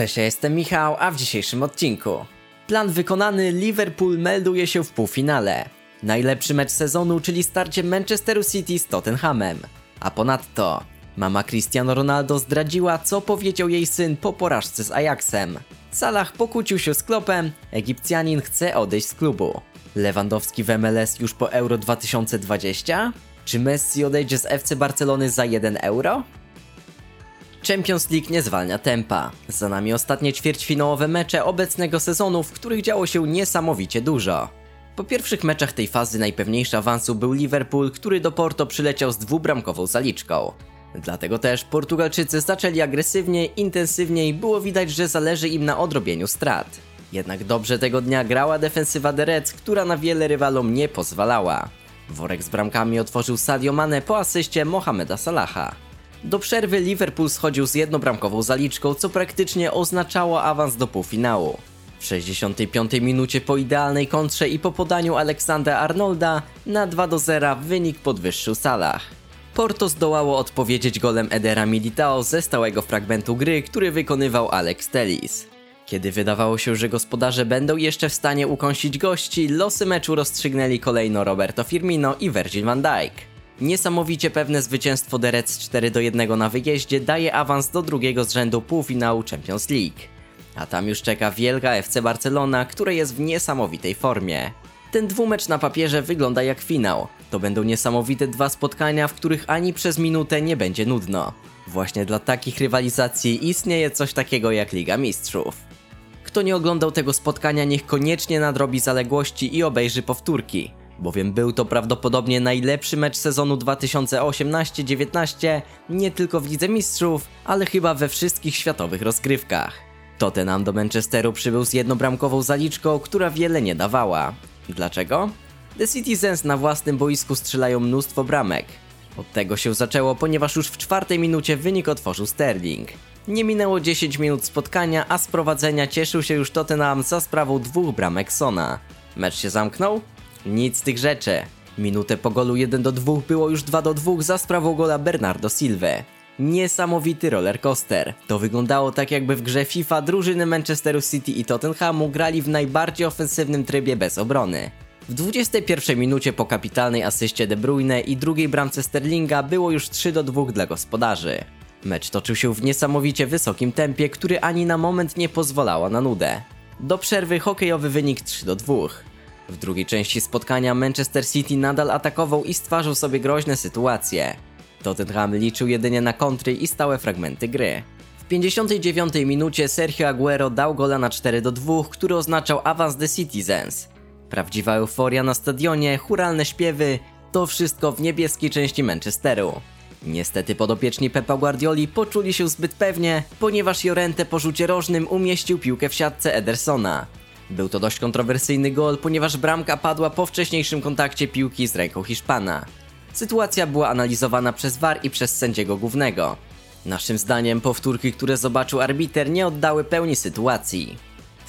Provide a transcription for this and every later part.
Cześć, ja jestem Michał, a w dzisiejszym odcinku. Plan wykonany, Liverpool melduje się w półfinale. Najlepszy mecz sezonu, czyli starcie Manchesteru City z Tottenhamem. A ponadto, mama Cristiano Ronaldo zdradziła, co powiedział jej syn po porażce z Ajaxem. Salah pokłócił się z Klopem, Egipcjanin chce odejść z klubu. Lewandowski w MLS już po Euro 2020? Czy Messi odejdzie z FC Barcelony za 1 euro? Champions League nie zwalnia tempa. Za nami ostatnie ćwierćfinałowe mecze obecnego sezonu, w których działo się niesamowicie dużo. Po pierwszych meczach tej fazy najpewniejszy awansu był Liverpool, który do Porto przyleciał z dwubramkową zaliczką. Dlatego też Portugalczycy zaczęli agresywniej, intensywniej, było widać, że zależy im na odrobieniu strat. Jednak dobrze tego dnia grała defensywa The Reds, która na wiele rywalom nie pozwalała. Worek z bramkami otworzył Sadio Mane po asyście Mohameda Salaha. Do przerwy Liverpool schodził z jednobramkową zaliczką, co praktycznie oznaczało awans do półfinału. W 65 minucie po idealnej kontrze i po podaniu Aleksandra Arnolda na 2 do 0 wynik podwyższył Salah. Porto zdołało odpowiedzieć golem Edera Militao ze stałego fragmentu gry, który wykonywał Alex Tellis. Kiedy wydawało się, że gospodarze będą jeszcze w stanie ukąsić gości, losy meczu rozstrzygnęli kolejno Roberto Firmino i Virgil van Dijk. Niesamowicie pewne zwycięstwo The Reds 4 do 1 na wyjeździe daje awans do drugiego z rzędu półfinału Champions League. A tam już czeka wielka FC Barcelona, która jest w niesamowitej formie. Ten dwumecz na papierze wygląda jak finał. To będą niesamowite dwa spotkania, w których ani przez minutę nie będzie nudno. Właśnie dla takich rywalizacji istnieje coś takiego jak Liga Mistrzów. Kto nie oglądał tego spotkania, niech koniecznie nadrobi zaległości i obejrzy powtórki, bowiem był to prawdopodobnie najlepszy mecz sezonu 2018-19 nie tylko w Lidze Mistrzów, ale chyba we wszystkich światowych rozgrywkach. Tottenham do Manchesteru przybył z jednobramkową zaliczką, która wiele nie dawała. Dlaczego? The Citizens na własnym boisku strzelają mnóstwo bramek. Od tego się zaczęło, ponieważ już w czwartej minucie wynik otworzył Sterling. Nie minęło 10 minut spotkania, a z prowadzenia cieszył się już Tottenham za sprawą dwóch bramek Sona. Mecz się zamknął? Nic z tych rzeczy. Minutę po golu 1 do 2 było już 2 do 2 za sprawą gola Bernardo Silva. Niesamowity roller coaster. To wyglądało tak jakby w grze FIFA drużyny Manchesteru City i Tottenhamu grali w najbardziej ofensywnym trybie bez obrony. W 21 minucie po kapitalnej asyście De Bruyne i drugiej bramce Sterlinga było już 3 do 2 dla gospodarzy. Mecz toczył się w niesamowicie wysokim tempie, który ani na moment nie pozwalała na nudę. Do przerwy hokejowy wynik 3 do 2. W drugiej części spotkania Manchester City nadal atakował i stwarzał sobie groźne sytuacje. Tottenham liczył jedynie na kontry i stałe fragmenty gry. W 59 minucie Sergio Aguero dał gola na 4 do 2, który oznaczał awans The Citizens. Prawdziwa euforia na stadionie, churalne śpiewy, to wszystko w niebieskiej części Manchesteru. Niestety podopieczni Pepa Guardioli poczuli się zbyt pewnie, ponieważ Jorente po rzucie rożnym umieścił piłkę w siatce Edersona. Był to dość kontrowersyjny gol, ponieważ bramka padła po wcześniejszym kontakcie piłki z ręką Hiszpana. Sytuacja była analizowana przez VAR i przez sędziego głównego. Naszym zdaniem powtórki, które zobaczył arbiter nie oddały pełni sytuacji.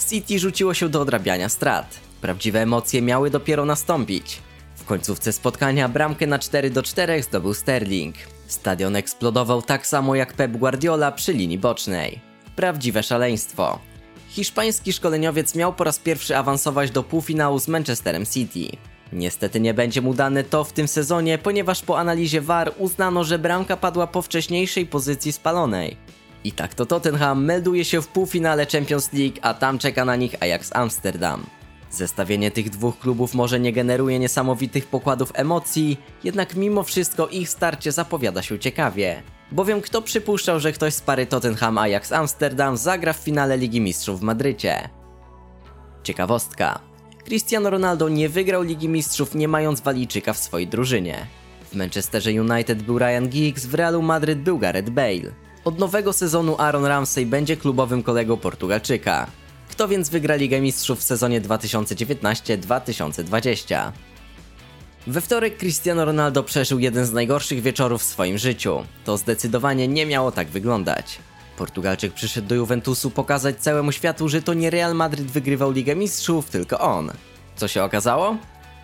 City rzuciło się do odrabiania strat. Prawdziwe emocje miały dopiero nastąpić. W końcówce spotkania bramkę na 4 do 4 zdobył Sterling. Stadion eksplodował tak samo jak Pep Guardiola przy linii bocznej. Prawdziwe szaleństwo. Hiszpański szkoleniowiec miał po raz pierwszy awansować do półfinału z Manchesterem City. Niestety nie będzie mu dane to w tym sezonie, ponieważ po analizie VAR uznano, że bramka padła po wcześniejszej pozycji spalonej. I tak to Tottenham melduje się w półfinale Champions League, a tam czeka na nich Ajax Amsterdam. Zestawienie tych dwóch klubów może nie generuje niesamowitych pokładów emocji, jednak mimo wszystko ich starcie zapowiada się ciekawie. Bowiem kto przypuszczał, że ktoś z pary Tottenham Ajax Amsterdam zagra w finale Ligi Mistrzów w Madrycie? Ciekawostka. Cristiano Ronaldo nie wygrał Ligi Mistrzów nie mając Walijczyka w swojej drużynie. W Manchesterze United był Ryan Giggs, w Realu Madryt był Gareth Bale. Od nowego sezonu Aaron Ramsey będzie klubowym kolegą Portugalczyka. Kto więc wygra Ligę Mistrzów w sezonie 2019-2020? We wtorek Cristiano Ronaldo przeżył jeden z najgorszych wieczorów w swoim życiu. To zdecydowanie nie miało tak wyglądać. Portugalczyk przyszedł do Juventusu pokazać całemu światu, że to nie Real Madryt wygrywał Ligę Mistrzów, tylko on. Co się okazało?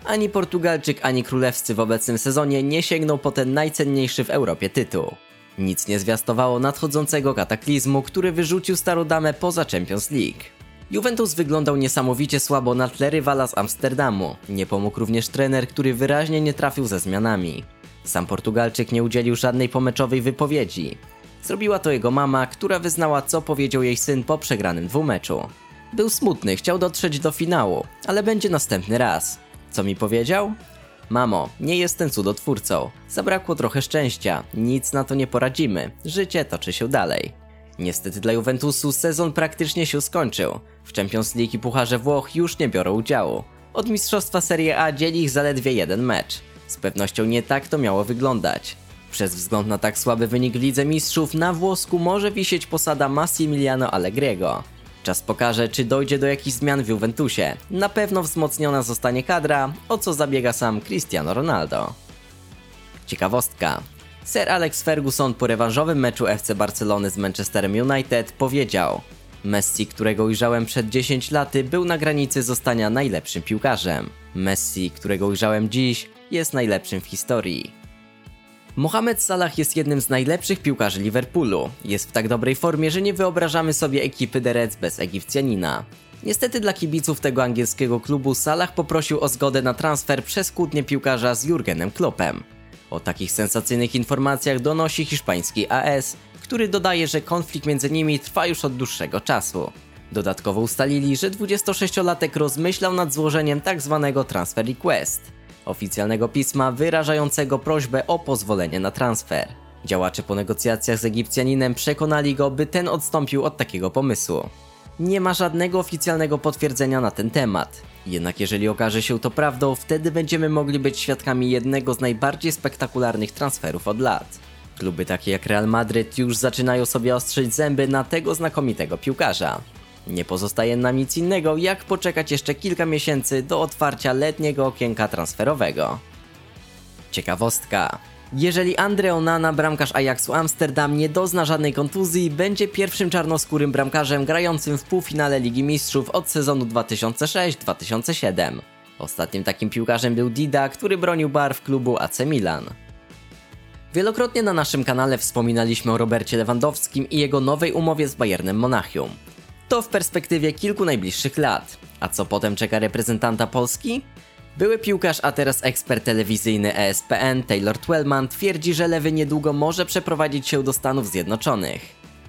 Ani Portugalczyk, ani królewscy w obecnym sezonie nie sięgną po ten najcenniejszy w Europie tytuł. Nic nie zwiastowało nadchodzącego kataklizmu, który wyrzucił starą damę poza Champions League. Juventus wyglądał niesamowicie słabo na tle rywala z Amsterdamu. Nie pomógł również trener, który wyraźnie nie trafił ze zmianami. Sam Portugalczyk nie udzielił żadnej pomeczowej wypowiedzi. Zrobiła to jego mama, która wyznała co powiedział jej syn po przegranym dwumeczu. Był smutny, chciał dotrzeć do finału, ale będzie następny raz. Co mi powiedział? Mamo, nie jestem cudotwórcą. Zabrakło trochę szczęścia, nic na to nie poradzimy. Życie toczy się dalej. Niestety dla Juventusu sezon praktycznie się skończył. W Champions League i Pucharze Włoch już nie biorą udziału. Od mistrzostwa Serie A dzieli ich zaledwie jeden mecz. Z pewnością nie tak to miało wyglądać. Przez wzgląd na tak słaby wynik w Lidze Mistrzów na włosku może wisieć posada Massimiliano Allegriego. Czas pokaże, czy dojdzie do jakichś zmian w Juventusie. Na pewno wzmocniona zostanie kadra, o co zabiega sam Cristiano Ronaldo. Ciekawostka. Sir Alex Ferguson po rewanżowym meczu FC Barcelony z Manchesterem United powiedział Messi, którego ujrzałem przed 10 laty, był na granicy zostania najlepszym piłkarzem. Messi, którego ujrzałem dziś, jest najlepszym w historii. Mohamed Salah jest jednym z najlepszych piłkarzy Liverpoolu. Jest w tak dobrej formie, że nie wyobrażamy sobie ekipy The Reds bez Egipcjanina. Niestety dla kibiców tego angielskiego klubu Salah poprosił o zgodę na transfer przez kłótnię piłkarza z Jurgenem Kloppem. O takich sensacyjnych informacjach donosi hiszpański AS, który dodaje, że konflikt między nimi trwa już od dłuższego czasu. Dodatkowo ustalili, że 26-latek rozmyślał nad złożeniem tzw. Tak transfer request, oficjalnego pisma wyrażającego prośbę o pozwolenie na transfer. Działacze po negocjacjach z Egipcjaninem przekonali go, by ten odstąpił od takiego pomysłu. Nie ma żadnego oficjalnego potwierdzenia na ten temat. Jednak jeżeli okaże się to prawdą, wtedy będziemy mogli być świadkami jednego z najbardziej spektakularnych transferów od lat. Kluby takie jak Real Madryt już zaczynają sobie ostrzyć zęby na tego znakomitego piłkarza. Nie pozostaje nam nic innego, jak poczekać jeszcze kilka miesięcy do otwarcia letniego okienka transferowego. Ciekawostka. Jeżeli Andre Onana, bramkarz Ajaxu Amsterdam, nie dozna żadnej kontuzji, będzie pierwszym czarnoskórym bramkarzem grającym w półfinale Ligi Mistrzów od sezonu 2006-2007. Ostatnim takim piłkarzem był Dida, który bronił barw klubu AC Milan. Wielokrotnie na naszym kanale wspominaliśmy o Robercie Lewandowskim i jego nowej umowie z Bayernem Monachium. To w perspektywie kilku najbliższych lat. A co potem czeka reprezentanta Polski? Były piłkarz, a teraz ekspert telewizyjny ESPN Taylor Twellman twierdzi, że Lewy niedługo może przeprowadzić się do Stanów Zjednoczonych.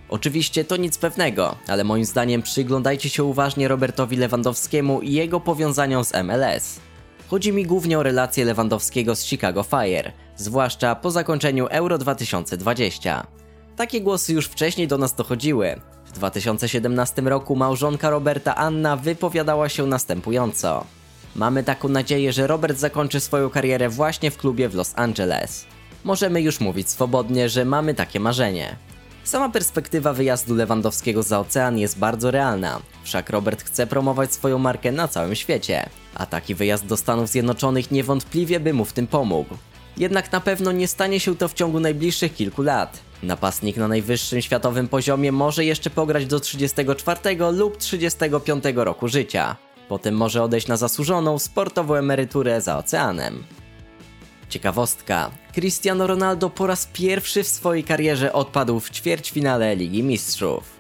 Oczywiście to nic pewnego, ale moim zdaniem przyglądajcie się uważnie Robertowi Lewandowskiemu i jego powiązaniom z MLS. Chodzi mi głównie o relacje Lewandowskiego z Chicago Fire, zwłaszcza po zakończeniu Euro 2020. Takie głosy już wcześniej do nas dochodziły. W 2017 roku małżonka Roberta Anna wypowiadała się następująco. Mamy taką nadzieję, że Robert zakończy swoją karierę właśnie w klubie w Los Angeles. Możemy już mówić swobodnie, że mamy takie marzenie. Sama perspektywa wyjazdu Lewandowskiego za ocean jest bardzo realna, wszak Robert chce promować swoją markę na całym świecie, a taki wyjazd do Stanów Zjednoczonych niewątpliwie by mu w tym pomógł. Jednak na pewno nie stanie się to w ciągu najbliższych kilku lat. Napastnik na najwyższym światowym poziomie może jeszcze pograć do 34 lub 35 roku życia. Potem może odejść na zasłużoną sportową emeryturę za oceanem. Ciekawostka. Cristiano Ronaldo po raz pierwszy w swojej karierze odpadł w ćwierćfinale Ligi Mistrzów.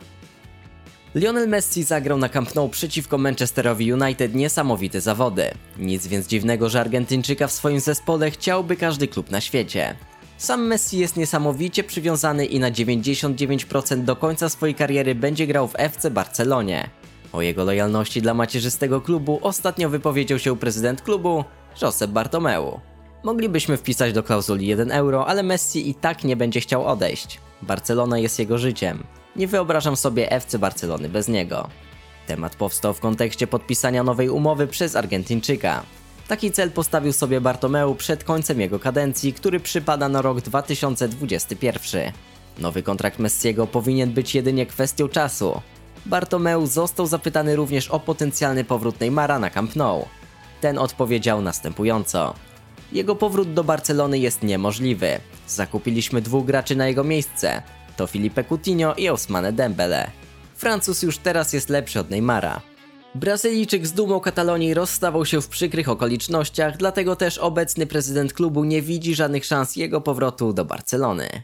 Lionel Messi zagrał na Camp Nou przeciwko Manchesterowi United niesamowite zawody. Nic więc dziwnego, że Argentyńczyka w swoim zespole chciałby każdy klub na świecie. Sam Messi jest niesamowicie przywiązany i na 99% do końca swojej kariery będzie grał w FC Barcelonie. O jego lojalności dla macierzystego klubu ostatnio wypowiedział się prezydent klubu, Josep Bartomeu. Moglibyśmy wpisać do klauzuli 1 euro, ale Messi i tak nie będzie chciał odejść. Barcelona jest jego życiem. Nie wyobrażam sobie FC Barcelony bez niego. Temat powstał w kontekście podpisania nowej umowy przez Argentyńczyka. Taki cel postawił sobie Bartomeu przed końcem jego kadencji, który przypada na rok 2021. Nowy kontrakt Messiego powinien być jedynie kwestią czasu. Bartomeu został zapytany również o potencjalny powrót Neymara na Camp Nou. Ten odpowiedział następująco. Jego powrót do Barcelony jest niemożliwy. Zakupiliśmy dwóch graczy na jego miejsce. To Filipe Coutinho i Ousmane Dembele. Francuz już teraz jest lepszy od Neymara. Brazylijczyk z dumą Katalonii rozstawał się w przykrych okolicznościach, dlatego też obecny prezydent klubu nie widzi żadnych szans jego powrotu do Barcelony.